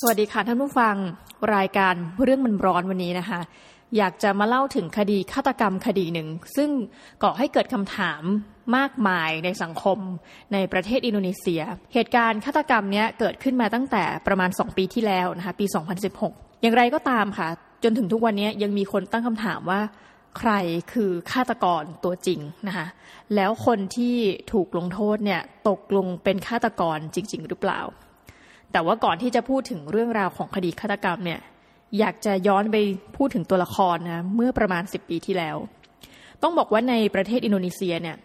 สวัสดีค่ะท่านผู้ฟังรายการเรื่องมันร้อนวันนี้นะคะ อยากจะมาเล่าถึงคดีฆาตกรรมคดีหนึ่ง ซึ่งก่อให้เกิดคำถามมากมายในสังคมในประเทศอินโดนีเซีย เหตุการณ์ฆาตกรรมนี้เกิดขึ้นมาตั้งแต่ประมาณ 2 ปีที่แล้วนะคะปี 2016 อย่างไรก็ตามค่ะ จนถึงทุกวันนี้ยังมีคนตั้งคำถามว่าใครคือฆาตกรตัวจริงนะคะแล้วคนที่ถูกลงโทษเนี่ยตกลงเป็นฆาตกรจริง ๆ หรือเปล่า แต่ว่าก่อนที่จะพูดถึงเรื่องราวของคดีฆาตกรรมเนี่ย อยากจะย้อนไปพูดถึงตัวละครนะเมื่อประมาณสิบปีที่แล้ว ต้องบอกว่าในประเทศอินโดนีเซียเนี่ย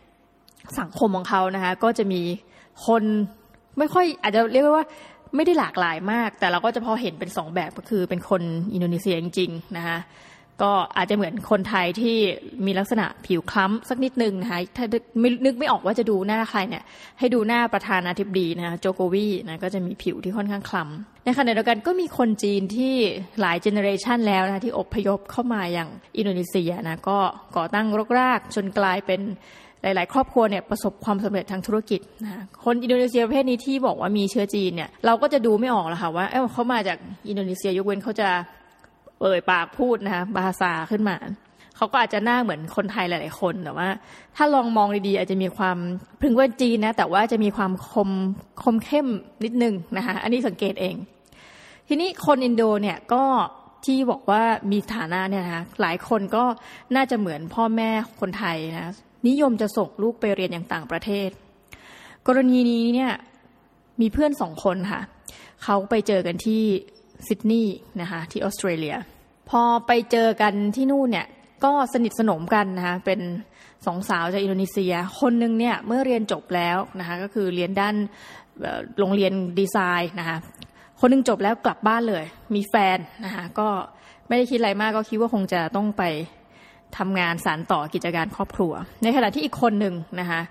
สังคมของเขานะคะก็จะมีคนไม่ค่อยอาจจะเรียกว่าไม่ได้หลากหลายมาก แต่เราก็จะพอเห็นเป็นสองแบบก็คือเป็นคนอินโดนีเซียจริงๆนะคะ ก็อาจจะเหมือนคนไทยที่มีลักษณะผิวคล้ำสักนิดนึงนะคะถ้าไม่นึกไม่ออกว่าจะดูหน้าใครเนี่ยให้ดูหน้าประธานาธิบดีนะคะโจโกวีนะก็จะมีผิวที่ค่อนข้างคล้ำในขณะเดียวกันก็มีคนจีนที่หลายเจเนอเรชันแล้วนะที่อพยพเข้ามาอย่างอินโดนีเซียนะก็ก่อตั้งรกรากจนกลายเป็นหลาย ๆ ครอบครัวเนี่ยประสบความสำเร็จทางธุรกิจนะคนอินโดนีเซียประเภทนี้ที่บอกว่ามีเชื้อจีนเนี่ยเราก็จะดูไม่ออกหรอกค่ะว่าเอ้าเขามาจากอินโดนีเซียยกเว้นเขาจะ เอ่ยปากพูดนะคะบาซาขึ้นมาเขาก็อาจจะหน้าเหมือนคนไทยหลาย ๆ คนแต่ว่า ถ้าลองมองดีๆอาจจะมีความพึงว่าจีนนะ แต่ว่าจะมีความคมคมเข้มนิดนึงนะคะอันนี้สังเกตเอง ทีนี้คนอินโดเนี่ยก็ที่บอกว่ามีฐานะเนี่ยนะคะหลายคนก็น่าจะเหมือนพ่อแม่คนไทยนะนิยมจะส่งลูกไปเรียนอย่างต่างประเทศ กรณีนี้เนี่ยมีเพื่อนสองคนค่ะเขาไปเจอกันที่ ซิดนีย์นะคะที่ออสเตรเลีย พอไปเจอกันที่นู่นเนี่ยก็สนิทสนมกันนะคะเป็นสองสาวจากอินโดนีเซีย คนหนึ่งเนี่ยเมื่อเรียนจบแล้วนะคะก็คือเรียนด้านโรงเรียนดีไซน์นะคะคนนึงจบแล้วกลับบ้านเลย มีแฟนนะคะก็ไม่ได้คิดอะไรมากก็คิดว่าคงจะต้องไปทำงานสารต่อกิจการครอบครัว ในขณะที่อีกคนหนึ่งนะคะ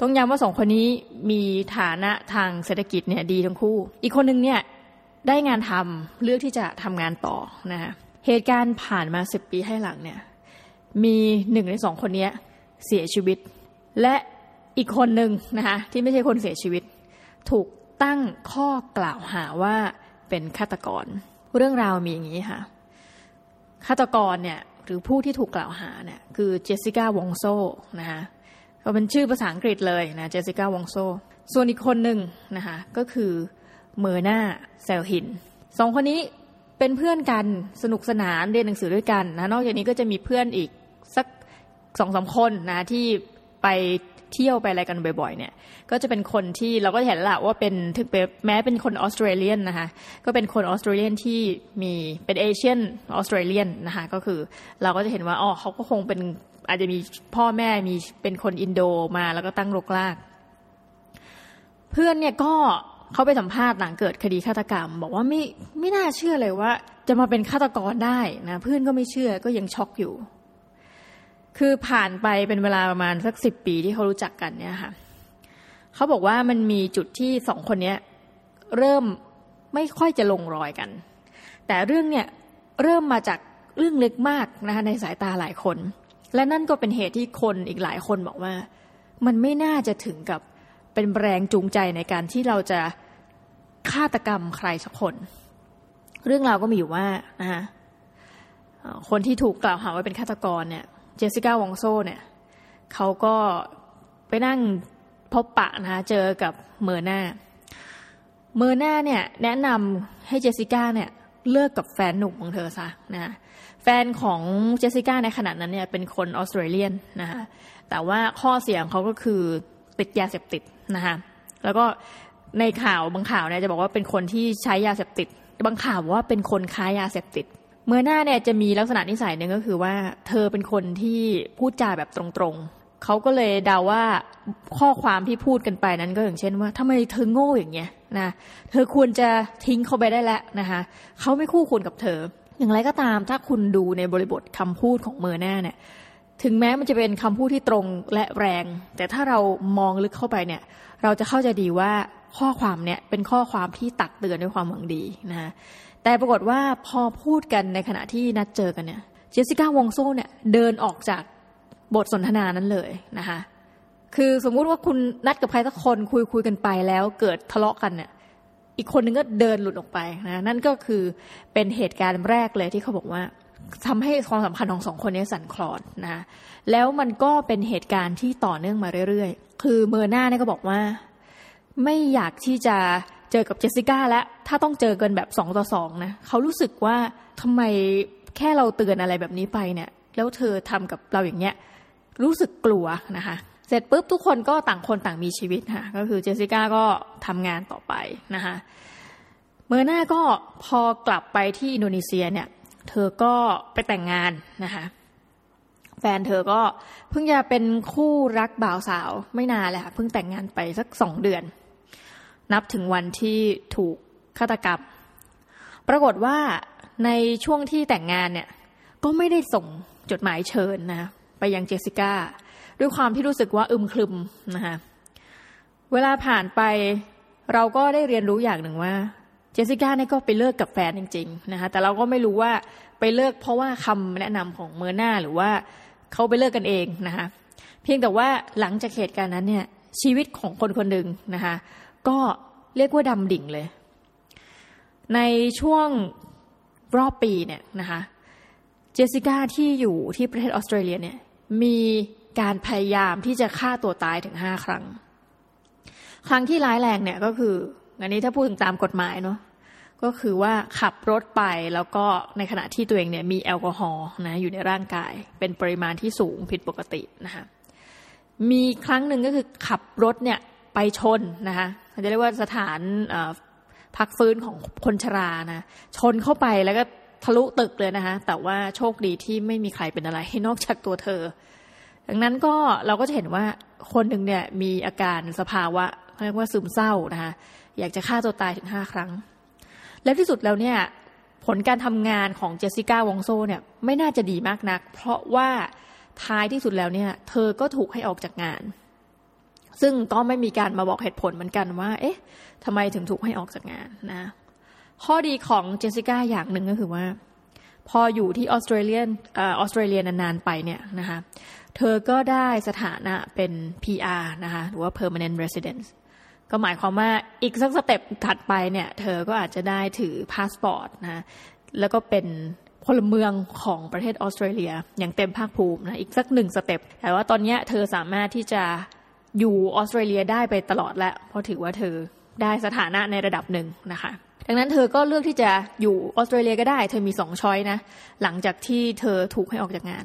ต้องย้ำว่าสองคนนี้มีฐานะทางเศรษฐกิจเนี่ยดีทั้งคู่ อีกคนหนึ่งเนี่ย ได้งานทำเลือกที่จะทำงานต่อนะคะเหตุการณ์ผ่านมาสิบปีให้หลังเนี่ยมีหนึ่งในสองคนนี้เสียชีวิต และอีกคนหนึ่งนะคะที่ไม่ใช่คนเสียชีวิต ถูกตั้งข้อกล่าวหาว่าเป็นฆาตกร เรื่องราวมีอย่างนี้ค่ะฆาตกรเนี่ยหรือผู้ที่ถูกกล่าวหาเนี่ยคือเจสสิก้าวองโซนะคะก็เป็นชื่อภาษาอังกฤษเลยนะเจสสิก้าวองโซส่วนอีกคนหนึ่งนะคะก็คือ เมอร์นาซาลิฮินสองคนนี้เป็นเพื่อนกันสนุกสนานเรียนหนังสือด้วยกันนะนอกจากนี้ก็จะมีเพื่อนอีกสักสองสามคนนะที่ไปเที่ยวไปอะไรกันบ่อยๆ เนี่ย ก็จะเป็นคนที่เราก็เห็นละว่าเป็นถึงแม้เป็นคน Australian นะคะ ก็เป็นคน Australian ที่มีเป็น Asianออสเตรเลียนนะคะก็คือเราก็จะเห็นว่าอ๋อเขาก็คงเป็นอาจจะมีพ่อแม่มีเป็นคนอินโดมาแล้วก็ตั้งรกราก เพื่อนเนี่ยก็ เขาไปสัมภาษณ์หลังเกิดคดีฆาตกรรม บอกว่าไม่ไม่น่าเชื่อเลยว่า จะมาเป็นฆาตกรได้นะเพื่อนก็ไม่เชื่อก็ยังช็อกอยู่ คือผ่านไปเป็นเวลาประมาณสักสิบปีที่เขารู้จักกันเนี่ยค่ะเขาบอกว่ามันมีจุดที่สองคนนี้เริ่มไม่ค่อยจะลงรอยกัน แต่เรื่องเนี่ยเริ่มมาจากเรื่องเล็กมากนะคะในสายตาหลายคน และนั่นก็เป็นเหตุที่คนอีกหลายคนบอกว่า มันไม่น่าจะถึงกับเป็นแรงจูงใจในการที่เราจะ ฆาตกรรมใครสักคน เรื่องราวก็มีอยู่ว่านะคะคนที่ถูกกล่าวหาว่าเป็นฆาตกรเนี่ยเจสสิก้าวองโซเนี่ยเขาก็ไปนั่งพบปะนะคะเจอกับเมอร์นาเมอร์นาเนี่ยแนะนำให้เจสสิก้าเนี่ยเลิกกับแฟนหนุ่มของเธอซะนะแฟนของเจสสิก้าในขณะนั้นเนี่ยเป็นคน Australian นะคะแต่ว่าข้อเสียเขาก็คือติดยาเสพติดนะคะแล้วก็ ในข่าวบางข่าวเนี่ยจะบอกว่าเป็นคนที่ใช้ยาเสพติด บางข่าวว่าเป็นคนค้ายาเสพติด เมื่อหน้าเนี่ยจะมีลักษณะนิสัยหนึ่งก็คือว่า เธอเป็นคนที่พูดจาแบบตรงๆ เขาก็เลยเดาว่าข้อความที่พูดกันไปนั้นก็อย่างเช่นว่าทำไมเธอโง่อย่างเงี้ยนะเธอควรจะทิ้งเขาไปได้แล้วนะคะเขาไม่คู่ควรกับเธอ อย่างไรก็ตามถ้าคุณดูในบริบทคำพูดของเมอร์หน้าเนี่ยถึงแม้มันจะเป็นคำพูดที่ตรงและแรง แต่ถ้าเรามองลึกเข้าไปเนี่ย เราจะเข้าใจดีว่า ข้อความเนี่ยเป็นข้อความที่ตักเตือนด้วยความหวังดีนะคะแต่ปรากฏว่าพอพูดกันในขณะที่นัดเจอกันเนี่ยเจสสิก้าวองโซเนี่ยเดินออกจากบทสนทนานั้นเลยนะคะคือสมมุติว่าคุณนัดกับใครสักคนคุยคุยกันไปแล้วเกิดทะเลาะกันเนี่ยอีกคนนึงก็เดินหลุดออกไปนะนั่นก็คือเป็นเหตุการณ์แรกเลยที่เขาบอกว่าทำให้ความสัมพันธ์ของสองคนนี้สั่นคลอนนะแล้วมันก็เป็นเหตุการณ์ที่ต่อเนื่องมาเรื่อยๆ คือเมอร์นาเนี่ยก็บอกว่า ไม่อยากที่จะเจอกับเจสสิก้าแล้วถ้าต้องเจอกันแบบสองต่อสองนะเขารู้สึกว่าทำไมแค่เราเตือนอะไรแบบนี้ไปเนี่ย แล้วเธอทำกับเราอย่างเงี้ยรู้สึกกลัวนะคะเสร็จปุ๊บทุกคนก็ต่างคนต่างมีชีวิตค่ะก็คือเจสสิก้าก็ทำงานต่อไปนะคะเมอร์นาก็พอกลับไปที่อินโดนีเซียเนี่ย เธอก็ไปแต่งงานนะคะแฟนเธอก็เพิ่งจะเป็นคู่รักบ่าวสาวไม่นานเลยค่ะเพิ่งแต่งงานไปสักสองเดือน นับถึงวันที่ถูกฆาตกรรมปรากฏว่าในช่วงที่แต่งงานเนี่ยก็ไม่ได้ส่งจดหมายเชิญนะไปยังเจสสิก้า ด้วยความที่รู้สึกว่าอึมครึมนะคะเวลาผ่านไปเราก็ได้เรียนรู้อย่างหนึ่งว่า เจสสิก้าเนี่ยก็ไปเลิกกับแฟนจริงๆนะคะแต่เราก็ไม่รู้ว่าไปเลิกเพราะว่าคำแนะนำของเมอร์นาหรือว่าเขาไปเลิกกันเองนะคะเพียงแต่ว่าหลังจากเหตุการณ์นั้นเนี่ยชีวิตของคนคนหนึ่งนะคะ ก็เรียกว่าดำดิ่งเลย ในช่วงรอบปีเนี่ยนะคะเจสสิก้าที่อยู่ที่ประเทศออสเตรเลียเนี่ยมีการพยายามที่จะฆ่าตัวตายถึงห้าครั้ง ครั้งที่ร้ายแรงเนี่ยก็คืออันนี้ถ้าพูดถึงตามกฎหมายเนาะก็คือว่าขับรถไปแล้วก็ในขณะที่ตัวเองเนี่ยมีแอลกอฮอล์นะอยู่ในร่างกาย เป็นปริมาณที่สูงผิดปกตินะคะมีครั้งหนึ่งก็คือขับรถเนี่ย ไปชนนะคะจะเรียกว่าสถานพักฟื้นของคนชรานะชนเข้าไปแล้วก็ทะลุตึกเลยนะคะแต่ว่าโชคดีที่ไม่มีใครเป็นอะไรนอกจากตัวเธอ ดังนั้นก็เราก็จะเห็นว่าคนหนึ่งเนี่ยมีอาการสภาวะเรียกว่าซึมเศร้านะคะอยากจะฆ่าตัวตายถึงห้าครั้ง แล้วที่สุดแล้วเนี่ยผลการทำงานของเจสสิก้าวองโซเนี่ยไม่น่าจะดีมากนัก เพราะว่าท้ายที่สุดแล้วเนี่ย เธอก็ถูกให้ออกจากงาน ซึ่งก็ไม่มีการมาบอกเหตุผลเหมือนกันว่า เอ๊ะทำไมถึงถูกให้ออกจากงานนะ ข้อดีของเจสสิก้าอย่างหนึ่งก็คือว่า พออยู่ที่ออสเตรเลียออสเตรเลียนานๆไปเนี่ยนะคะเธอก็ได้สถานะเป็น PR นะคะหรือว่า permanent residence ก็หมายความว่าอีกสัก step ถัดไปเนี่ย เธอก็อาจจะได้ถือพาสปอร์ตนะแล้วก็เป็นพลเมืองของประเทศออสเตรเลีย อย่างเต็มภาคภูมินะอีกสักหนึ่ง step แต่ว่าตอนนี้เธอสามารถที่จะ อยู่ออสเตรเลียได้ไปตลอดแล้วเพราะถือว่าเธอได้สถานะในระดับหนึ่งนะคะ ดังนั้นเธอก็เลือกที่จะอยู่ออสเตรเลียก็ได้ เธอมีสอง choice นะ หลังจากที่เธอถูกให้ออกจากงาน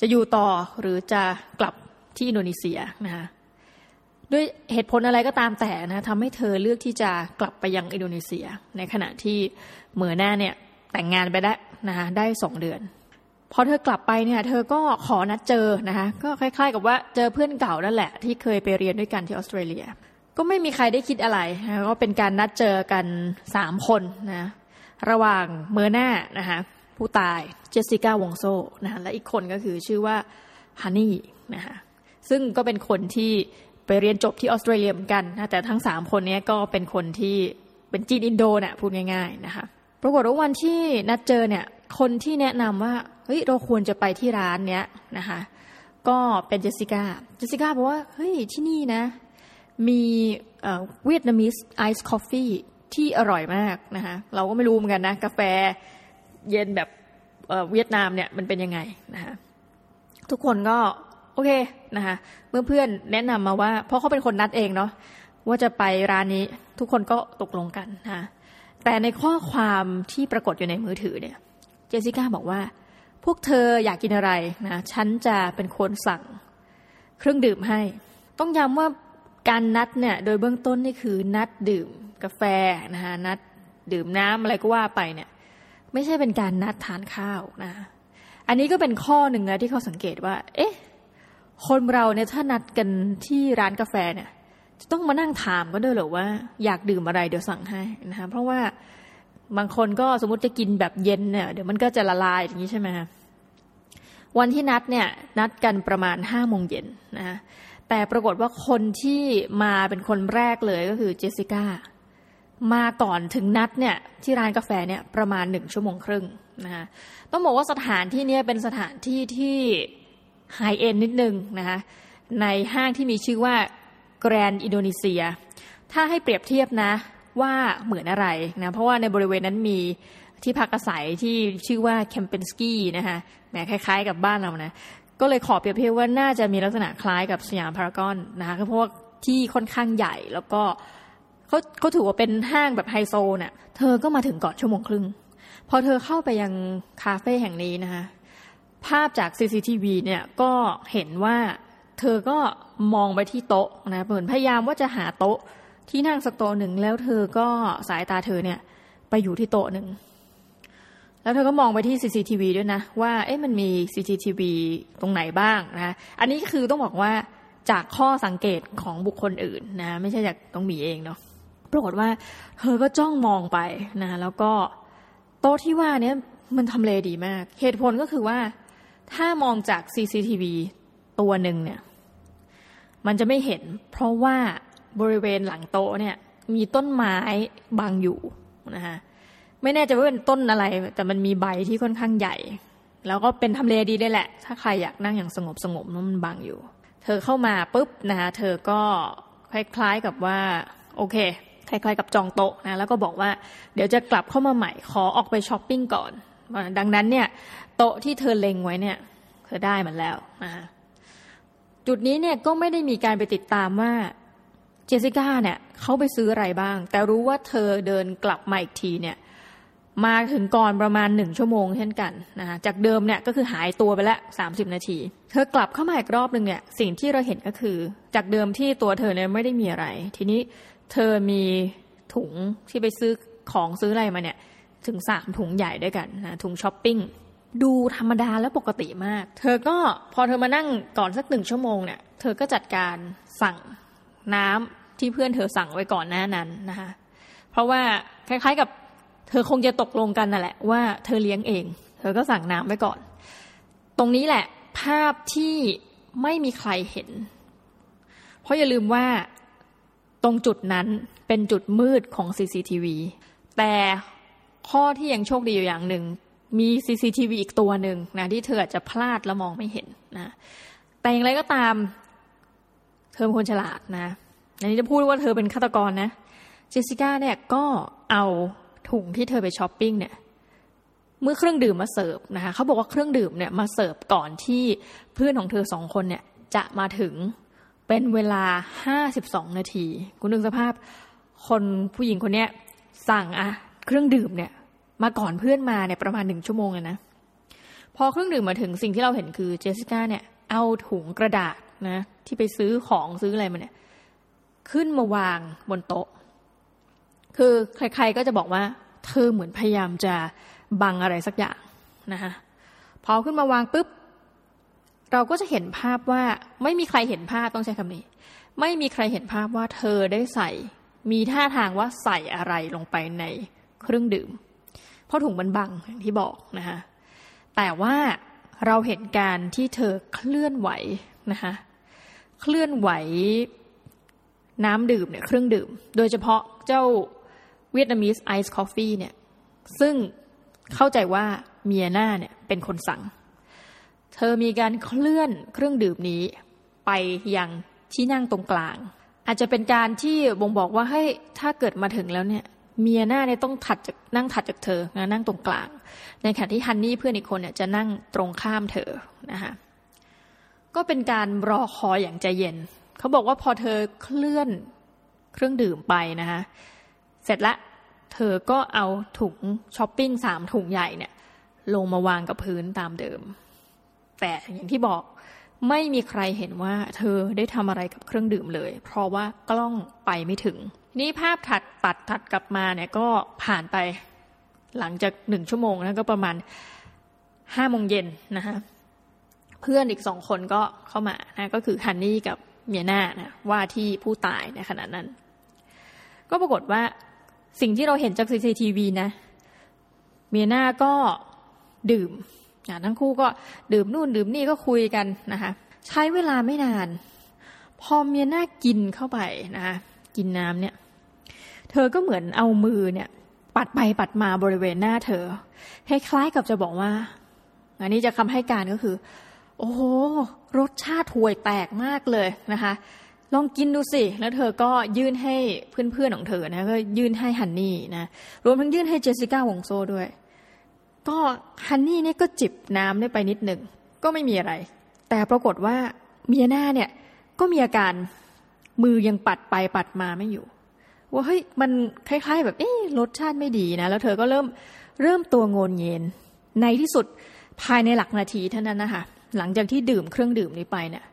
จะอยู่ต่อหรือจะกลับที่อินโดนีเซียนะคะด้วยเหตุผลอะไรก็ตามแต่นะทำให้เธอเลือกที่จะกลับไปยังอินโดนีเซีย ในขณะที่เหมือหน้าเนี่ยแต่งงานไปได้นะคะได้สองเดือน พอเธอกลับไปเนี่ยเธอก็ขอนัดเจอนะคะก็คล้าย ๆ กับว่าเจอเพื่อนเก่านั่นแหละ ที่เคยไปเรียนด้วยกันที่ออสเตรเลีย ก็ไม่มีใครได้คิดอะไรนะก็เป็นการนัดเจอกันสามคนนะระหว่างเมอร์นานะคะผู้ตายเจสสิก้าวงโซนะคะและอีกคนก็คือชื่อว่าฮันนี่นะคะซึ่งก็เป็นคนที่ไปเรียนจบที่ออสเตรเลียเหมือนกันนะแต่ทั้งสามคนนี้ก็เป็นคนที่เป็นจีนอินโดนะพูดง่ายๆนะคะปรากฏว่าวันที่นัดเจอเนี่ยคนที่แนะนำว่า ฮ้ยเราควรจะไปที่ร้านเนี้ยนะคะก็เป็นเจสสิก้าเจสสิก้าบอกว่าเฮ้ยที่นี่นะ มี Vietnamese iced coffee ที่อร่อยมากนะคะเราก็ไม่รู้เหมือนกันนะ กาแฟเย็นแบบเวียดนามเนี่ยมันเป็นยังไงนะคะทุกคนก็โอเคนะคะเมื่อเพื่อนแนะนำมาว่า เพราะเขาเป็นคนนัดเองเนาะว่าจะไปร้านนี้ทุกคนก็ตกลงกันนะแต่ในข้อความที่ปรากฏอยู่ในมือถือเนี่ย เจสสิก้าบอกว่า พวกเธออยากกินอะไรนะฉันจะเป็นคนสั่งเครื่องดื่มให้ ต้องย้ำว่าการนัดเนี่ยโดยเบื้องต้นนี่คือนัดดื่มกาแฟนะคะนัดดื่มน้ำอะไรก็ว่าไปเนี่ยไม่ใช่เป็นการนัดทานข้าวนะ อันนี้ก็เป็นข้อหนึ่งนะที่เขาสังเกตว่า เอ๊ะ คนเราเนี่ยถ้านัดกันที่ร้านกาแฟเนี่ย จะต้องมานั่งถามก็ด้วยหรอว่า อยากดื่มอะไรเดี๋ยวสั่งให้นะคะเพราะว่า บางคนก็สมมติจะกินแบบเย็นเนี่ยเดี๋ยวมันก็จะละลายอย่างนี้ใช่ไหมวันที่นัดเนี่ยนัดกันประมาณห้าโมงเย็นนะคะแต่ปรากฏว่าคนที่มาเป็นคนแรกเลยก็คือเจสสิก้ามาก่อนถึงนัดเนี่ยที่ร้านกาแฟเนี่ยประมาณหนึ่งชั่วโมงครึ่งนะคะต้องบอกว่าสถานที่นี้เป็นสถานที่ที่ high-end นิดนึงนะคะในห้างที่มีชื่อว่าแกรนด์อินโดนีเซีย ถ้าให้เปรียบเทียบนะ ว่าเหมือนอะไรนะเพราะว่าในบริเวณนั้นมีที่พักอาศัยที่ชื่อว่าแคมเปนสกี้นะคะแหมคล้ายๆ กับบ้านเรานะก็เลยขอเปรียบเทียบว่าน่าจะมีลักษณะคล้ายกับสยามพารากอนนะคะเพราะว่าที่ค่อนข้างใหญ่แล้วก็เขาเขาถือว่าเป็นห้างแบบไฮโซเนะ่ยเธอก็มาถึงก่อนชั่วโมงครึ่ง พอเธอเข้าไปยังคาเฟ่แห่งนี้นะคะภาพจาก CCTV เนี่ยก็เห็นว่าเธอก็มองไปที่โต๊ะนะเหมือนพยายามว่าจะหาโต๊ะ ที่นั่งสักโต๊ะหนึ่งแล้วเธอก็สายตาเธอเนี่ย ไปอยู่ที่โต๊ะหนึ่ง แล้วเธอก็มองไปที่ CCTV ด้วยนะ ว่าเอ๊ะมันมี CCTV ตรงไหนบ้างนะอันนี้คือต้องบอกว่าจากข้อสังเกตของบุคคลอื่นนะ ไม่ใช่จากต้องมีเองเนาะปรากฏว่า เธอก็จ้องมองไปนะแล้วก็โต๊ะที่ว่านี้มันทำเลดีมาก เหตุผลก็คือว่า ถ้ามองจาก CCTV ตัวหนึ่งเนี่ย มันจะไม่เห็น เพราะว่า บริเวณหลังโต๊ะเนี่ย มีต้นไม้บางอยู่นะคะไม่แน่ใจว่าเป็นต้นอะไร แต่มันมีใบที่ค่อนข้างใหญ่ แล้วก็เป็นทำเลดีได้แหละ ถ้าใครอยากนั่งอย่างสงบสงบมันบางอยู่ เธอเข้ามาปุ๊บนะคะเธอก็คล้ายๆกับว่า โอเคคล้ายๆกับจองโต๊ะนะแล้วก็บอกว่าเดี๋ยวจะกลับเข้ามาใหม่ขอออกไปช้อปปิ้งก่อน ดังนั้นเนี่ยโต๊ะที่เธอเล็งไว้เนี่ย เธอได้มันแล้วนะคะจุดนี้เนี่ยก็ไม่ได้มีการไปติดตามว่า เจสิก้าเนี่ยเขาไปซื้ออะไรบ้าง แต่รู้ว่าเธอเดินกลับมาอีกทีเนี่ยมาถึงก่อนประมาณหนึ่งชั่วโมงเช่นกันนะคะจากเดิมเนี่ยก็คือหายตัวไปแล้วสามสิบนาที เธอกลับเข้ามาอีกรอบหนึ่งเนี่ยสิ่งที่เราเห็นก็คือ จากเดิมที่ตัวเธอเนี่ยไม่ได้มีอะไร ทีนี้เธอมีถุงที่ไปซื้อของซื้ออะไรมาเนี่ยถึงสามถุงใหญ่ด้วยกันนะถุงช้อปปิ้งดูธรรมดาและปกติมาก เธอก็พอเธอมานั่งก่อนสักหนึ่งชั่วโมงเนี่ยเธอก็จัดการสั่งน้ำ ที่เพื่อนเธอสั่งไว้ก่อนหน้านั้นนะคะเพราะว่าคล้ายๆกับเธอคงจะตกลงกันนั่นแหละว่าเธอเลี้ยงเอง เธอก็สั่งน้ำไว้ก่อน ตรงนี้แหละ ภาพที่ไม่มีใครเห็น เพราะอย่าลืมว่าตรงจุดนั้นเป็นจุดมืดของ CCTV แต่ข้อที่ยังโชคดีอยู่อย่างหนึ่ง มี CCTV อีกตัวหนึ่งนะที่เธออาจจะพลาดแล้วมองไม่เห็นนะ แต่อย่างไรก็ตาม เธอเป็นคนฉลาดนะ อันนี้จะพูดว่าเธอเป็นฆาตกรนะเจสสิก้าเนี่ยก็เอาถุงที่เธอไปช้อปปิ้งเนี่ยเมื่อเครื่องดื่มมาเสิร์ฟนะคะเขาบอกว่าเครื่องดื่มเนี่ยมาเสิร์ฟก่อนที่เพื่อนของเธอสองคนเนี่ยจะมาถึงเป็นเวลาห้าสิบสองนาที คุณนึกสภาพคนผู้หญิงคนเนี้ยสั่งอะเครื่องดื่มเนี่ยมาก่อนเพื่อนมาเนี่ยประมาณหนึ่งชั่วโมงเลยนะพอเครื่องดื่มมาถึงสิ่งที่เราเห็นคือเจสสิก้าเนี่ยเอาถุงกระดาษนะที่ไปซื้อของซื้ออะไรมาเนี่ย ขึ้นมาวางบนโต๊ะ คือใคร ๆก็จะบอกว่า เธอเหมือนพยายามจะบังอะไรสักอย่างนะคะพอขึ้นมาวางปุ๊บ เราก็จะเห็นภาพว่าไม่มีใครเห็นภาพต้องใช้คำนี้ ไม่มีใครเห็นภาพว่าเธอได้ใส่ มีท่าทางว่าใส่อะไรลงไปในเครื่องดื่ม เพราะถุงมันบังอย่างที่บอกนะคะแต่ว่าเราเห็นการที่เธอเคลื่อนไหวนะคะเคลื่อนไหว น้ำดื่มเนี่ยเครื่องดื่ม โดยเฉพาะเจ้า Vietnamese iced coffee เนี่ยซึ่งเข้าใจว่าเมอร์นาเนี่ยเป็นคนสั่ง เธอมีการเคลื่อนเครื่องดื่มนี้ไปยังที่นั่งตรงกลาง อาจจะเป็นการที่บ่งบอกว่าให้ถ้าเกิดมาถึงแล้วเนี่ยเมอร์นาเนี่ยต้องถัดจากนั่งถัดจากเธอนะนั่งตรงกลาง ในขณะที่ฮันนี่เพื่อนอีกคนเนี่ยจะนั่งตรงข้ามเธอนะคะก็เป็นการรอคอยอย่างใจเย็น เขาบอกว่าพอเธอเคลื่อนเครื่องดื่มไปนะคะเสร็จละเธอก็เอาถุงช้อปปิ้งสามถุงใหญ่เนี่ย ลงมาวางกับพื้นตามเดิม แต่อย่างที่บอกไม่มีใครเห็นว่าเธอได้ทำอะไรกับเครื่องดื่มเลย เพราะว่ากล้องไปไม่ถึง นี่ภาพถัดตัดถัดกลับมาเนี่ยก็ผ่านไปหลังจากหนึ่งชั่วโมงนะก็ประมาณห้าโมงเย็นนะคะเพื่อนอีกสองคนก็เข้ามานะก็คือฮันนี่กับ เมียนานะว่าที่ผู้ตายในขณะนั้น ก็ปรากฏว่าสิ่งที่เราเห็นจากซีซีทีวีนะ เมียนาก็ดื่มทั้งคู่ก็ดื่มนู่นดื่มนี่ก็คุยกันนะคะใช้เวลาไม่นาน พอเมียนากินเข้าไปนะคะกินน้ำเนี่ย เธอก็เหมือนเอามือเนี่ย ปัดไปปัดมาบริเวณหน้าเธอคล้ายๆกับจะบอกว่า อันนี้จะคำให้การก็คือ โอ้โหรสชาติห่วยแตกมากเลยนะคะ ลองกินดูสิ แล้วเธอก็ยื่นให้เพื่อนๆของเธอนะก็ยื่นให้ฮันนี่นะรวมทั้งยื่นให้เจสสิก้าวงโซด้วย ก็ฮันนี่เนี่ยก็จิบน้ำได้ไปนิดหนึ่งก็ไม่มีอะไร แต่ปรากฏว่าเมียหน้าเนี่ยก็มีอาการมือยังปัดไปปัดมาไม่อยู่ ว่าเฮ้ยมันคล้าย ๆ แบบเอ๊รสชาติไม่ดีนะ แล้วเธอก็เริ่มเริ่มตัวงนเย็นในที่สุดภายในหลักนาทีเท่านั้นนะคะ หลังจากที่ดื่มเครื่องดื่มนี้ไปเนี่ย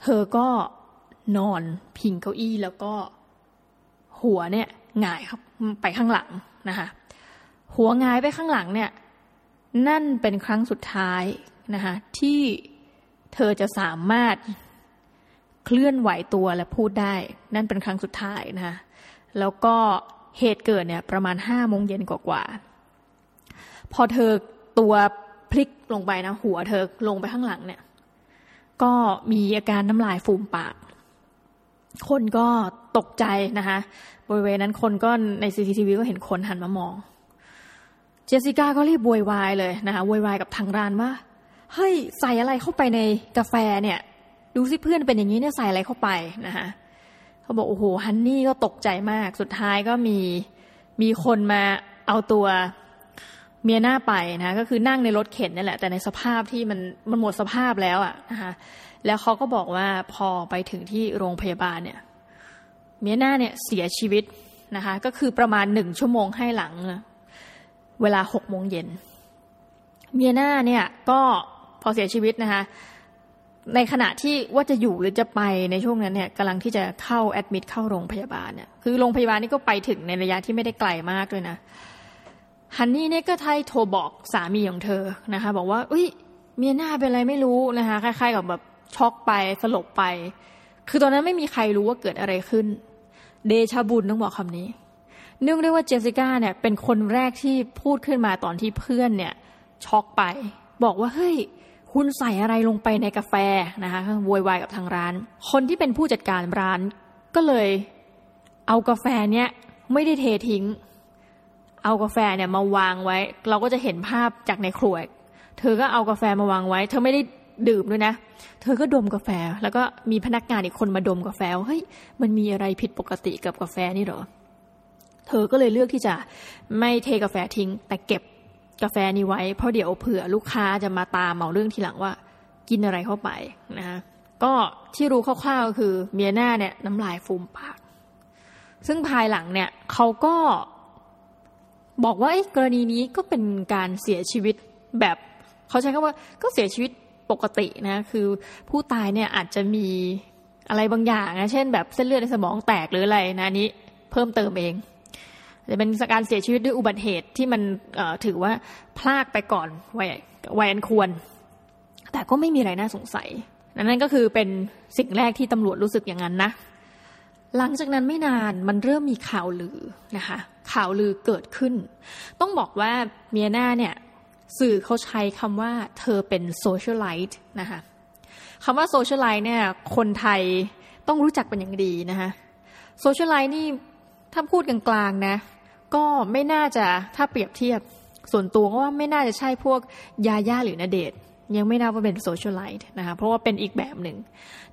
เธอก็นอนพิงเก้าอี้แล้วก็หัวเนี่ยหงายครับไปข้างหลังนะคะหัวงายไปข้างหลังเนี่ย นั่นเป็นครั้งสุดท้ายนะคะที่เธอจะสามารถเคลื่อนไหวตัวและพูดได้ นั่นเป็นครั้งสุดท้ายนะคะแล้วก็เหตุเกิดเนี่ยประมาณห้าโมงเย็นกว่าพอเธอตัว พลิกลงไปนะ หัวเธอลงไปข้างหลังเนี่ย ก็มีอาการน้ำลายฟูมปาก คนก็ตกใจนะคะ บริเวณนั้นคนก็ในซีทีทีวีก็เห็นคนหันมามอง เจสสิก้าก็รีบโวยวายเลยนะคะโวยวายกับทางร้านว่า เฮ้ย ใส่อะไรเข้าไปในกาแฟเนี่ย ดูสิเพื่อนเป็นอย่างนี้เนี่ยใส่อะไรเข้าไปนะคะเขาบอกโอ้โหฮันนี่ก็ตกใจมาก สุดท้ายก็มีมีคนมาเอาตัว เมียหน้าไปนะก็คือนั่งในรถเข็นนี่แหละ แต่ในสภาพที่มันมันหมดสภาพแล้วอะนะคะแล้วเขาก็บอกว่าพอไปถึงที่โรงพยาบาลเนี่ย เมียหน้าเนี่ยเสียชีวิตนะคะก็คือประมาณหนึ่งชั่วโมงให้หลัง เวลาหกโมงเย็นเมียหน้าเนี่ยก็พอเสียชีวิตนะคะในขณะที่ว่าจะอยู่หรือจะไปในช่วงนั้นเนี่ยกำลังที่จะเข้าแอดมิดเข้าโรงพยาบาลเนี่ยคือโรงพยาบาลนี่ก็ไปถึงในระยะที่ไม่ได้ไกลมากด้วยนะ ฮันนี่เนี่ยก็ไทยโทรบอกสามีของเธอนะคะ บอกว่าอุ้ยเมียหน้าเป็นอะไรไม่รู้นะคะคล้ายๆกับแบบช็อกไปสลบไป คือตอนนั้นไม่มีใครรู้ว่าเกิดอะไรขึ้น เดชาบุญต้องบอกคำนี้ เนื่องด้วยว่าเจสสิก้าเนี่ยเป็นคนแรกที่พูดขึ้นมาตอนที่เพื่อนเนี่ยช็อกไป บอกว่าเฮ้ยคุณใส่อะไรลงไปในกาแฟนะคะโวยวายกับทางร้าน คนที่เป็นผู้จัดการร้านก็เลยเอากาแฟเนี่ยไม่ได้เททิ้ง เอากาแฟเนี่ยมาวางไว้ เราก็จะเห็นภาพจากในครัวเธอก็เอากาแฟมาวางไว้ เธอไม่ได้ดื่มด้วยนะ เธอก็ดมกาแฟ แล้วก็มีพนักงานอีกคนมาดมกาแฟเฮ้ยมันมีอะไรผิดปกติกับกาแฟนี่หรอ เธอก็เลยเลือกที่จะไม่เทกาแฟทิ้ง แต่เก็บกาแฟนี้ไว้ เพราะเดี๋ยวเผื่อลูกค้าจะมาตามเมาเรื่องทีหลังว่า กินอะไรเข้าไปนะคะก็ที่รู้คร่าวๆคือเมียหน้าเนี่ยน้ำลายฟูมปาก ซึ่งภายหลังเนี่ยเขาก็ บอกว่ากรณีนี้ก็เป็นการเสียชีวิตแบบเขาใช้คำว่าก็เสียชีวิตปกตินะคือผู้ตายเนี่ยอาจจะมีอะไรบางอย่างนะเช่น แบบเส้นเลือดในสมองแตกหรืออะไรนะนี้เพิ่มเติมเองจะเป็นการเสียชีวิตด้วยอุบัติเหตุที่มันถือว่าพลากไปก่อนวัยวัยอันควร แต่ก็ไม่มีอะไรน่าสงสัยนั่นก็คือเป็นสิ่งแรกที่ตำรวจรู้สึกอย่างนั้นนะ หลังจากนั้นไม่นานมันเริ่มมีข่าวลือนะคะข่าวลือเกิดขึ้น ต้องบอกว่าเมอร์นาเนี่ยสื่อเขาใช้คำว่าเธอเป็น socialite นะคะคำว่า socialite เนี่ยคนไทยต้องรู้จักเป็นอย่างดีนะคะ socialite นี่ถ้าพูดกลางๆนะก็ไม่น่าจะถ้าเปรียบเทียบส่วนตัวก็ว่าไม่น่าจะใช่พวกยาย่าหรือณเดชน์ ยังไม่นับว่าเป็น socialite นะคะเพราะว่าเป็นอีกแบบหนึ่ง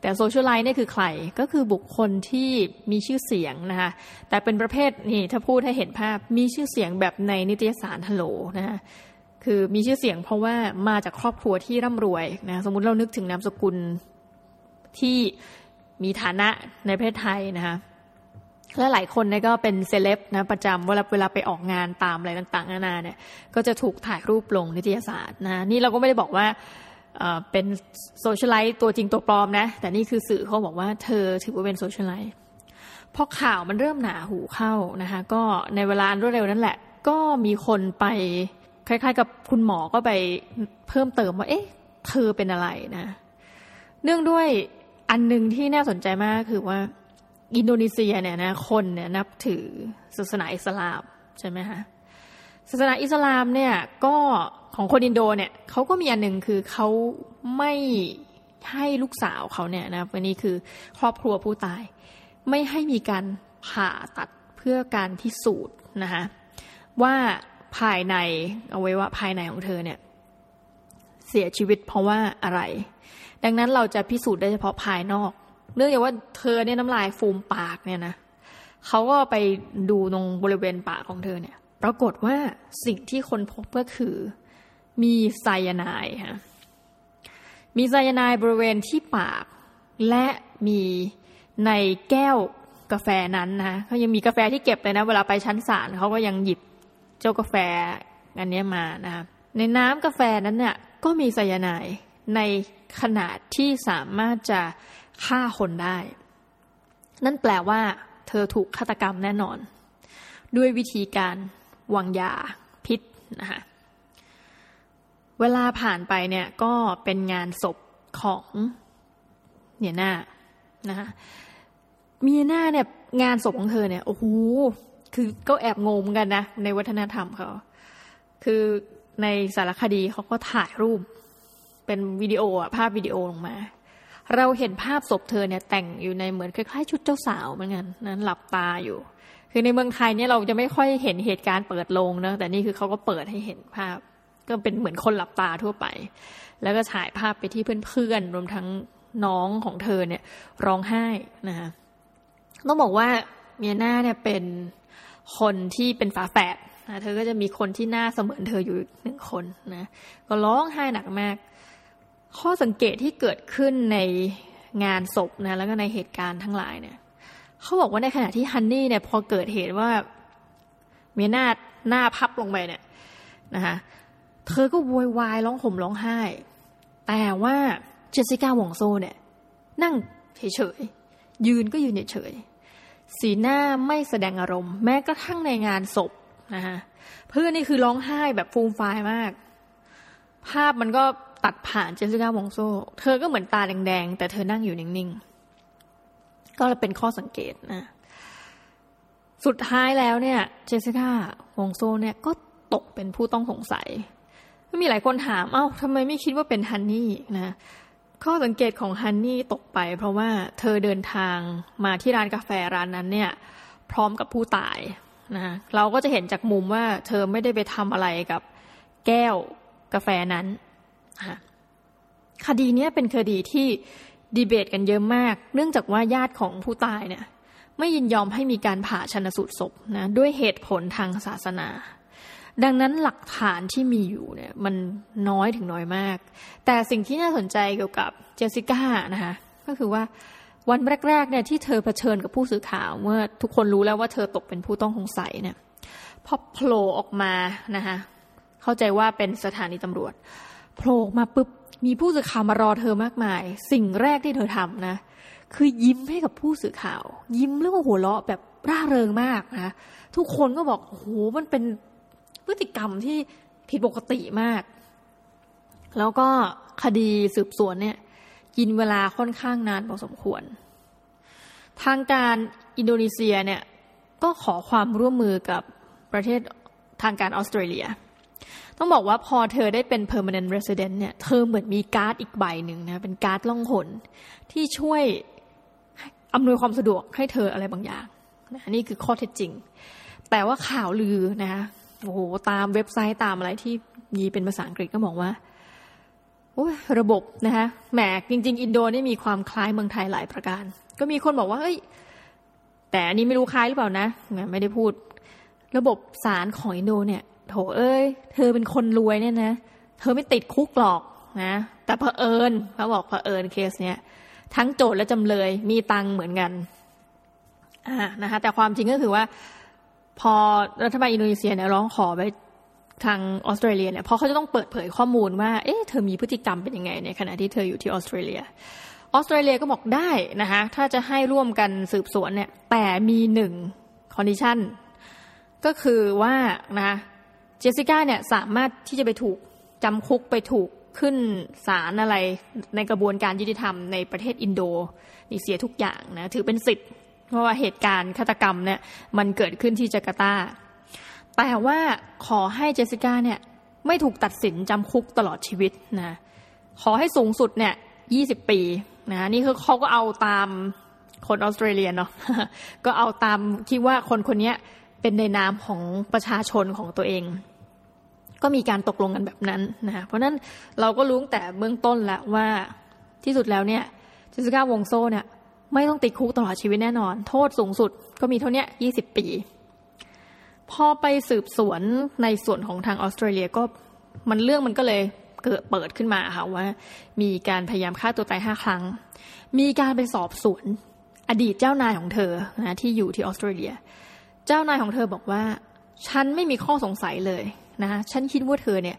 แต่ socialite นี่คือใครก็คือบุคคลที่มีชื่อเสียงนะคะแต่เป็นประเภทนี่ถ้าพูดให้เห็นภาพมีชื่อเสียงแบบในนิตยสารฮัลโหลนะคะคือมีชื่อเสียงเพราะว่ามาจากครอบครัวที่ร่ำรวยนะสมมติเรานึกถึงนามสกุลที่มีฐานะในประเทศไทยนะคะ และหลายคนเนี่ยก็เป็นเซเลบนะประจำเวลาเวลาไปออกงานตามอะไรต่างๆนานาเนี่ยก็จะถูกถ่ายรูปลงนิตยสารนะนี่เราก็ไม่ได้บอกว่าเป็น socialite ตัวจริงตัวปลอมนะ แต่นี่คือสื่อเขาบอกว่าเธอถือว่าเป็น socialite พอข่าวมันเริ่มหนาหูเข้านะคะก็ในเวลารวดเร็วนั่นแหละ ก็มีคนไปคล้ายๆ กับคุณหมอก็ไปเพิ่มเติมว่า เอ๊ะ เธอเป็นอะไรนะ เนื่องด้วยอันหนึ่งที่น่าสนใจมากคือว่า อินโดนีเซียเนี่ยนะคนเนี่ยนับถือศาสนาอิสลามใช่ไหมคะศาสนาอิสลามเนี่ยก็ของคนอินโดเนี่ยเขาก็มีอันหนึ่งคือเขาไม่ให้ลูกสาวเขาเนี่ยนะวันนี้คือครอบครัวผู้ตาย ไม่ให้มีการผ่าตัดเพื่อการพิสูจน์นะคะว่าภายในเอาไว้ว่าภายในของเธอเนี่ยเสียชีวิตเพราะว่าอะไร ดังนั้นเราจะพิสูจน์ได้เฉพาะภายนอก เนื่องจากว่าเธอเนี่ยน้ำลายฟูมปากเนี่ยนะเขาก็ไปดูตรงบริเวณปากของเธอเนี่ย ปรากฏว่าสิ่งที่คนพบก็คือมีไซยาไนด์ค่ะมีไซยาไนด์บริเวณที่ปาก และมีในแก้วกาแฟนั้นนะเขายังมีกาแฟที่เก็บเลยนะ เวลาไปชั้นศาลเขาก็ยังหยิบเจ้ากาแฟอันนี้มานะคะในน้ำกาแฟนั้นเนี่ยก็มีไซยาไนด์ในขนาดที่สามารถจะ ฆ่าคนได้ นั่นแปลว่า เธอถูกฆาตกรรมแน่นอน ด้วยวิธีการวางยาพิษนะคะเวลาผ่านไปเนี่ยก็เป็นงานศพของเนียนานะคะมีหน้าเนี่ยงานศพของเธอเนี่ยโอ้โหคือก็แอบงงกันนะในวัฒนธรรมเขาคือในสารคดีเขาก็ถ่ายรูป เป็นวิดีโออะภาพวิดีโอลงมา เราเห็นภาพศพเธอเนี่ยแต่งอยู่ในเหมือนคล้ายๆชุดเจ้าสาวเหมือนกันนั้นหลับตาอยู่ คือในเมืองไทยเนี่ยเราจะไม่ค่อยเห็นเหตุการณ์เปิดโลงนะแต่นี่คือเขาก็เปิดให้เห็นภาพ ก็เป็นเหมือนคนหลับตาทั่วไป แล้วก็ถ่ายภาพไปที่เพื่อนๆรวมทั้งน้องของเธอเนี่ยร้องไห้นะคะต้องบอกว่าเมียนาเนี่ยเป็นคนที่เป็นฝาแฝดนะเธอก็จะมีคนที่หน้าเสมือนเธออยู่หนึ่งคนนะก็ร้องไห้หนักมาก ข้อสังเกตที่เกิดขึ้นในงานศพนะแล้วก็ในเหตุการณ์ทั้งหลายเนี่ยเขาบอกว่าในขณะที่ฮันนี่เนี่ยพอเกิดเหตุว่าเมียนาหน้าพับลงไปเนี่ยนะคะเธอก็โวยวายร้องห่มร้องไห้ แต่ว่าเจสสิก้าวงโซเนี่ย นั่งเฉยๆยืนก็ยืนเฉยๆสีหน้าไม่แสดงอารมณ์ แม้กระทั่งในงานศพนะคะเพื่อนนี่คือร้องไห้แบบฟูมฟายมาก ภาพมันก็ ตัดผ่านเจสสิก้าวงโซเธอก็เหมือนตาแดงๆ แต่เธอนั่งอยู่นิ่งๆ ก็เป็นข้อสังเกตนะ สุดท้ายแล้วเนี่ย เจสสิก้าวงโซเนี่ยก็ตกเป็นผู้ต้องสงสัยก็มีหลายคนถาม เอา้าทำไมไม่คิดว่าเป็นฮันนี่นะ ข้อสังเกตของฮันนี่ตกไป เพราะว่าเธอเดินทางมาที่ร้านกาแฟร้านนั้นเนี่ย พร้อมกับผู้ตายนะเราก็จะเห็นจากมุมว่าเธอไม่ได้ไปทำอะไรกับแก้วกาแฟนั้น คดีนี้เป็นคดีที่ดีเบตกันเยอะมาก เนื่องจากว่าญาติของผู้ตายเนี่ย ไม่ยินยอมให้มีการผ่าชนสูตรศพนะด้วยเหตุผลทางศาสนา ดังนั้นหลักฐานที่มีอยู่เนี่ย มันน้อยถึงน้อยมาก แต่สิ่งที่น่าสนใจเกี่ยวกับเจสสิก้านะคะก็คือว่าวันแรกๆเนี่ยที่เธอเผชิญกับผู้สื่อข่าวเมื่อทุกคนรู้แล้วว่าเธอตกเป็นผู้ต้องสงสัยเนี่ยพอโผล่ออกมานะคะเข้าใจว่าเป็นสถานีตำรวจ โผล่มาปุ๊บมีผู้สื่อข่าวมารอเธอมากมาย สิ่งแรกที่เธอทำนะ คือยิ้มให้กับผู้สื่อข่าว ยิ้มแล้วก็หัวเราะแบบร่าเริงมากนะทุกคนก็บอกโอ้โหมันเป็นพฤติกรรมที่ผิดปกติมาก แล้วก็คดีสืบสวนเนี่ย กินเวลาค่อนข้างนานพอสมควร ทางการอินโดนีเซียเนี่ยก็ขอความร่วมมือกับประเทศทางการออสเตรเลีย ต้องบอกว่าพอเธอได้เป็น permanent resident เนี่ย เธอเหมือนมีการ์ดอีกใบหนึ่งนะ เป็นการ์ดล่องหนที่ช่วยอำนวยความสะดวกให้เธออะไรบางอย่างนะนี่คือข้อเท็จจริง แต่ว่าข่าวลือนะโอ้โหตามเว็บไซต์ตามอะไรที่มีเป็นภาษาอังกฤษก็บอกว่าโอ้ยระบบนะคะแหมจริง ๆ อินโดนี่มีความคล้ายเมืองไทยหลายประการ ก็มีคนบอกว่าเฮ้ยแต่อันนี้ไม่รู้คล้ายหรือเปล่านะ ไม่ได้พูด ระบบศาลของอินโดเนี่ย โถเอ้ย เธอเป็นคนรวยเนี่ยนะ เธอไม่ติดคุกหรอกนะ แต่เผอิญเขาบอกเผอิญเคสเนี่ยทั้งโจทย์และจำเลยมีตังเหมือนกันอ่านะคะแต่ความจริงก็คือว่า พอรัฐบาลอินโดนีเซียเนี่ยร้องขอไปทางออสเตรเลียเนี่ยเพราะเขาจะต้องเปิดเผยข้อมูลว่า เอ๊ะเธอมีพฤติกรรมเป็นยังไงในขณะที่เธออยู่ที่ออสเตรเลีย ออสเตรเลียก็บอกได้นะคะถ้าจะให้ร่วมกันสืบสวนเนี่ย แต่มีหนึ่ง condition ก็คือว่านะ เจสสิก้าเนี่ยสามารถที่จะไปถูกจำคุกไปถูกขึ้นศาลอะไรในกระบวนการยุติธรรมในประเทศอินโดนีเซียทุกอย่างนะถือเป็นสิทธิ์เพราะว่าเหตุการณ์ฆาตกรรมเนี่ยมันเกิดขึ้นที่จาการ์ตา แต่ว่าขอให้เจสสิก้าเนี่ยไม่ถูกตัดสินจำคุกตลอดชีวิตนะขอให้สูงสุดเนี่ยยี่สิบปีนะนี่คือเขาก็เอาตามคนออสเตรเลียเนาะก็เอาตามคิดว่าคนคนนี้เป็นในนามของประชาชนของตัวเอง ก็มีการตกลงกันแบบนั้นนะเพราะนั้นเราก็รู้แต่เบื้องต้นแล้วว่าที่สุดแล้วเนี่ยเจสสิก้าวงโซ่เนี่ยไม่ต้องติดคุกตลอดชีวิตแน่นอน โทษสูงสุดก็มีเท่านี้ยี่สิบปี พอไปสืบสวนในส่วนของทางออสเตรเลียก็มันเรื่องมันก็เลยเกิดเปิดขึ้นมาค่ะว่า มีการพยายามฆ่าตัวตายห้าครั้ง มีการไปสอบสวนอดีตเจ้านายของเธอนะที่อยู่ที่ออสเตรเลีย เจ้านายของเธอบอกว่า ฉันไม่มีข้อสงสัยเลย นะฉันคิดว่าเธอเนี่ย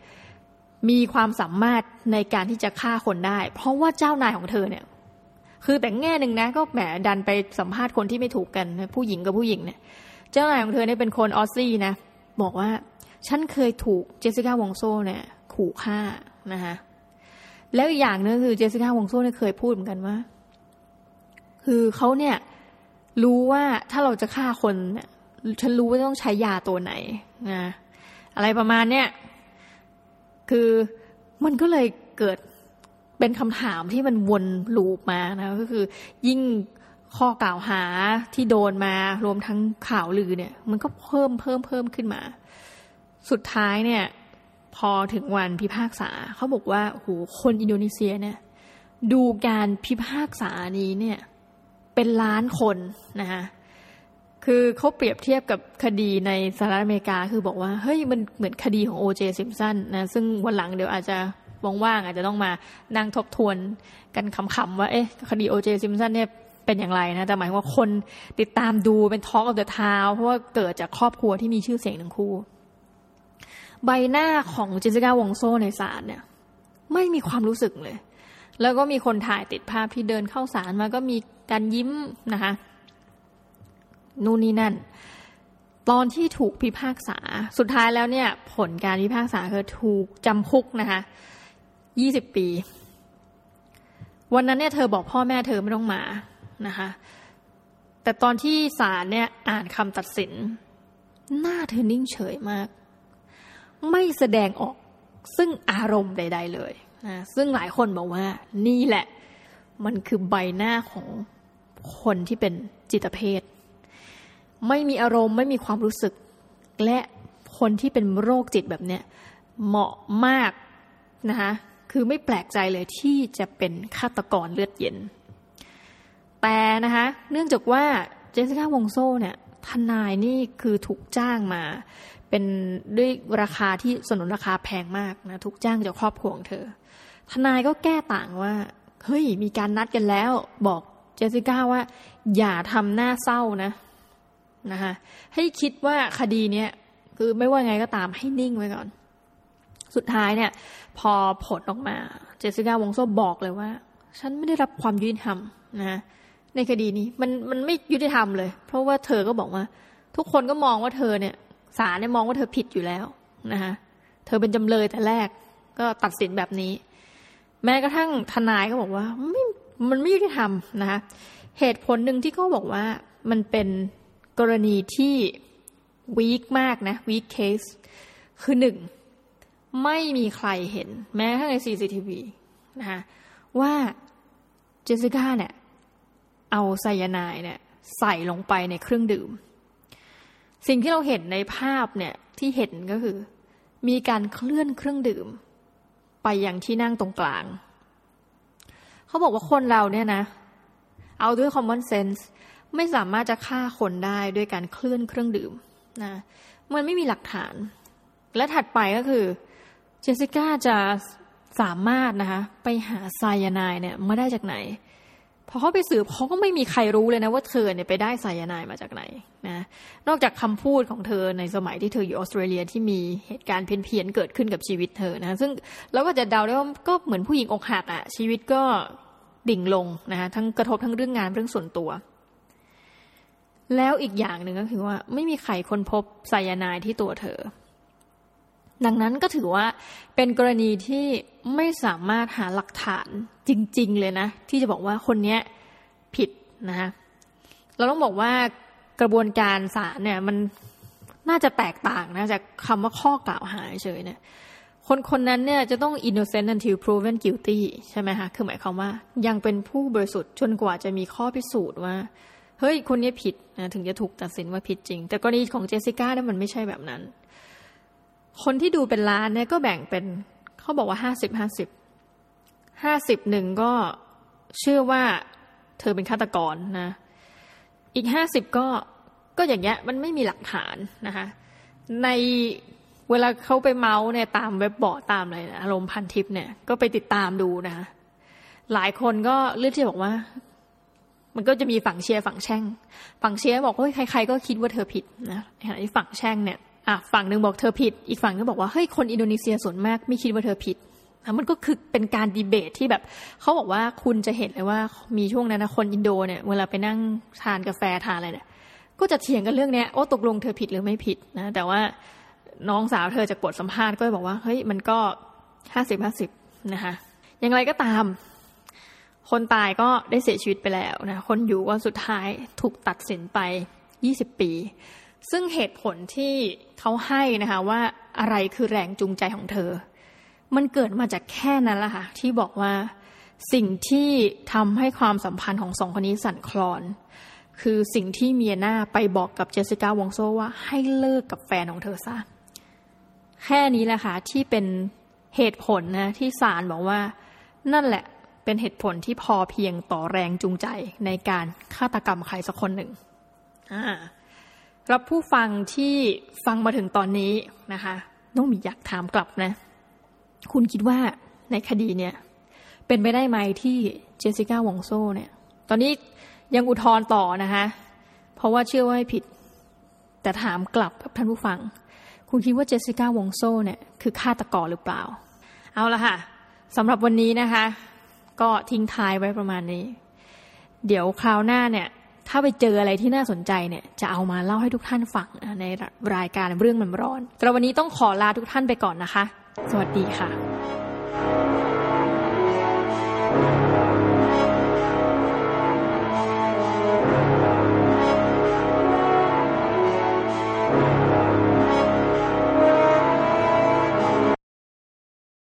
มีความสามารถในการที่จะฆ่าคนได้ เพราะว่าเจ้านายของเธอเนี่ย คือแต่แง่หนึ่งนะ ก็แหมดันไปสัมภาษณ์คนที่ไม่ถูกกัน ผู้หญิงกับผู้หญิงเนี่ย เจ้านายของเธอเนี่ยเป็นคนออสซี่นะ บอกว่า ฉันเคยถูกเจสสิก้าวงโซเนี่ยขู่ฆ่านะคะแล้วอีกอย่างนึงคือเจสสิก้าวงโซเนี่ยเคยพูดเหมือนกันว่า คือเขาเนี่ยรู้ว่าถ้าเราจะฆ่าคนเนี่ยฉันรู้ว่าต้องใช้ยาตัวไหนนะ อะไรประมาณเนี้ยคือมันก็เลยเกิดเป็นคำถามที่มันวนลูปมานะก็คือ ยิ่งข้อกล่าวหาที่โดนมารวมทั้งข่าวลือเนี่ย มันก็เพิ่มเพิ่มเพิ่มขึ้นมา สุดท้ายเนี่ย พอถึงวันพิพากษาเขาบอกว่าโหคนอินโดนีเซียเนี่ย ดูการพิพากษานี้เนี่ย เป็นล้านคนนะคะ คือเขาเปรียบเทียบกับคดีในสหรัฐอเมริกาคือบอกว่าเฮ้ยมันเหมือนคดีของโอเจซิมสันนะซึ่งวันหลังเดี๋ยวอาจจะว่างๆอาจจะต้องมานั่งทบทวนกันคำๆว่าเอ๊ะคดีโอเจซิมสันเนี่ยเป็นอย่างไรนะแต่หมายว่าคนติดตามดูเป็น talk of the town เพราะว่าเกิดจากครอบครัวที่มีชื่อเสียงทั้งคู่ ใบหน้าของเจสสิก้าวองโซในศาลเนี่ย ไม่มีความรู้สึกเลย แล้วก็มีคนถ่ายติดภาพที่เดินเข้าศาลมาก็มีการยิ้มนะคะ นู่นนี่นั่น ตอนที่ถูกพิพากษา สุดท้ายแล้วเนี่ย ผลการพิพากษาคือถูกจำคุกนะคะยี่สิบปี วันนั้นเนี่ยเธอบอกพ่อแม่เธอไม่ต้องมานะคะ แต่ตอนที่ศาลเนี่ยอ่านคำตัดสิน หน้าเธอนิ่งเฉยมาก ไม่แสดงออกซึ่งอารมณ์ใด ๆ เลยนะซึ่งหลายคนบอกว่า นี่แหละ มันคือใบหน้าของคนที่เป็นจิตเภท ไม่มีอารมณ์ไม่มีความรู้สึก และคนที่เป็นโรคจิตแบบเนี้ยเหมาะมากนะคะคือไม่แปลกใจเลยที่จะเป็นฆาตกรเลือดเย็น แต่นะคะเนื่องจากว่าเจสสิก้าวงโซ่เนี่ยทนายนี่คือถูกจ้างมา เป็นด้วยราคาที่สนุนราคาแพงมากนะถูกจ้างจากครอบครัวของเธอ ทนายก็แก้ต่างว่าเฮ้ยมีการนัดกันแล้ว บอกเจสสิก้าว่า อย่าทำหน้าเศร้านะ นะคะให้คิดว่าคดีเนี้ยคือไม่ว่าไงก็ตามให้นิ่งไว้ก่อน สุดท้ายเนี่ย พอผลออกมา เจสสิก้าวงโซบอกเลยว่า ฉันไม่ได้รับความยุติธรรมนะในคดีนี้มันมันไม่ยุติธรรมเลย เพราะว่าเธอก็บอกว่า ทุกคนก็มองว่าเธอเนี่ยศาลเนี่ยมองว่าเธอผิดอยู่แล้วนะคะเธอเป็นจำเลยแต่แรกก็ตัดสินแบบนี้ แม้กระทั่งทนายก็บอกว่าไม่มันไม่ยุติธรรมนะคะเหตุผลหนึ่งที่เขาบอกว่ามันเป็น กรณีที่วีคมากนะวีคเคสคือหนึ่งไม่มีใครเห็น แม้ทั้งใน CCTV นะคะว่าเจสสิก้าเนี่ยเอาไซยาไนด์เนี่ยใส่ลงไปในเครื่องดื่ม สิ่งที่เราเห็นในภาพเนี่ยที่เห็นก็คือ มีการเคลื่อนเครื่องดื่ม ไปยังที่นั่งตรงกลาง เขาบอกว่าคนเราเนี่ยนะ เอาด้วย common sense ไม่สามารถจะฆ่าคนได้ด้วยการเคลื่อนเครื่องดื่มนะมันไม่มีหลักฐาน และถัดไปก็คือเจสสิก้าจะสามารถนะคะไปหาไซยาไนเนี่ยมาได้จากไหนพอเขาไปสืบเขาก็ไม่มีใครรู้เลยนะว่าเธอเนี่ยไปได้ไซยาไนมาจากไหนนะนอกจากคำพูดของเธอในสมัยที่เธออยู่ออสเตรเลียที่มีเหตุการณ์เพี้ยนๆเกิดขึ้นกับชีวิตเธอนะซึ่งเราก็จะเดาได้ว่าก็เหมือนผู้หญิงอกหักอะ่ะชีวิตก็ดิ่งลงนะคะทั้งกระทบทั้งเรื่องงานเรื่องส่วนตัว แล้วอีกอย่างหนึ่งก็คือว่า ไม่มีใครค้นพบไซยาไนที่ตัวเธอ ดังนั้นก็ถือว่าเป็นกรณีที่ไม่สามารถหาหลักฐานจริง ๆ เลยนะ ที่จะบอกว่าคนนี้ผิดนะคะเราต้องบอกว่ากระบวนการศาลเนี่ยมันน่าจะแตกต่างนะจากคำว่าข้อกล่าวหาเฉยเนี่ยคนคนนั้นเนี่ยจะต้อง innocent until proven guilty ใช่ไหมคะ คือหมายความว่ายังเป็นผู้บริสุทธิ์จนกว่าจะมีข้อพิสูจน์ว่า เฮ้ยคนนี้ผิดนะถึงจะถูกตัดสินว่าผิดจริง แต่กรณีของเจสสิก้าเนี่ยมันไม่ใช่แบบนั้น คนที่ดูเป็นล้านเนี่ยก็แบ่งเป็นเขาบอกว่าห้าสิบห้าสิบห้าสิบหนึ่งก็เชื่อว่าเธอเป็นฆาตกรนะ อีกห้าสิบก็ก็อย่างเงี้ยมันไม่มีหลักฐานนะคะ ในเวลาเขาไปเมาส์เนี่ยตามเว็บบอร์ดตามอะไรนะอารมณ์พันทิปเนี่ยก็ไปติดตามดูนะคะหลายคนก็เลือกที่บอกว่า มันก็จะมีฝั่งเชียร์ฝั่งแช่ง ฝั่งเชียร์บอกว่าใครๆก็คิดว่าเธอผิดนะขณะที่ฝั่งแช่งเนี่ยอะฝั่งหนึ่งบอกเธอผิด อีกฝั่งก็บอกว่าเฮ้ยคนอินโดนีเซียส่วนมากไม่คิดว่าเธอผิดมันก็คือเป็นการดีเบตที่แบบเขาบอกว่าคุณจะเห็นเลยว่ามีช่วงนั้นนะคนอินโดเนี่ยเวลาไปนั่งทานกาแฟทานอะไรเนี่ยก็จะเถียงกันเรื่องเนี้ยโอ้ตกลงเธอผิดหรือไม่ผิดนะแต่ว่าน้องสาวเธอจากบทสัมภาษณ์ก็บอกว่าเฮ้ยมันก็ห้าสิบห้าสิบนะคะอย่างไรก็ตาม คนตายก็ได้เสียชีวิตไปแล้วนะคนอยู่ก็สุดท้ายถูกตัดสินไปยี่สิบปี ซึ่งเหตุผลที่เขาให้นะคะว่าอะไรคือแรงจูงใจของเธอ มันเกิดมาจากแค่นั้นแหละค่ะที่บอกว่าสิ่งที่ทำให้ความสัมพันธ์ของสองคนนี้สั่นคลอน คือสิ่งที่เมียนาไปบอกกับเจสสิก้าวงโซว่าให้เลิกกับแฟนของเธอซะแค่นี้แหละค่ะที่เป็นเหตุผลนะที่ศาลบอกว่านั่นแหละ เป็นเหตุผลที่พอเพียงต่อแรงจูงใจในการฆาตกรรมใครสักคนหนึ่งรับผู้ฟังที่ฟังมาถึงตอนนี้นะคะต้องมีอยากถามกลับนะ คุณคิดว่าในคดีเนี่ย เป็นไปได้ไหมที่เจสสิก้าวงโซเนี่ย ตอนนี้ยังอุทธรณ์ต่อนะคะ เพราะว่าเชื่อว่าไม่ผิด แต่ถามกลับกับท่านผู้ฟัง คุณคิดว่าเจสสิก้าวงโซเนี่ยคือฆาตกรหรือเปล่า เอาละค่ะสำหรับวันนี้นะคะ ก็ทิ้งท้ายไว้ประมาณนี้ เดี๋ยวคราวหน้าเนี่ย ถ้าไปเจออะไรที่น่าสนใจเนี่ย จะเอามาเล่าให้ทุกท่านฟังในรายการเรื่องมันร้อนแต่วันนี้ต้องขอลาทุกท่านไปก่อนนะคะ สวัสดีค่ะ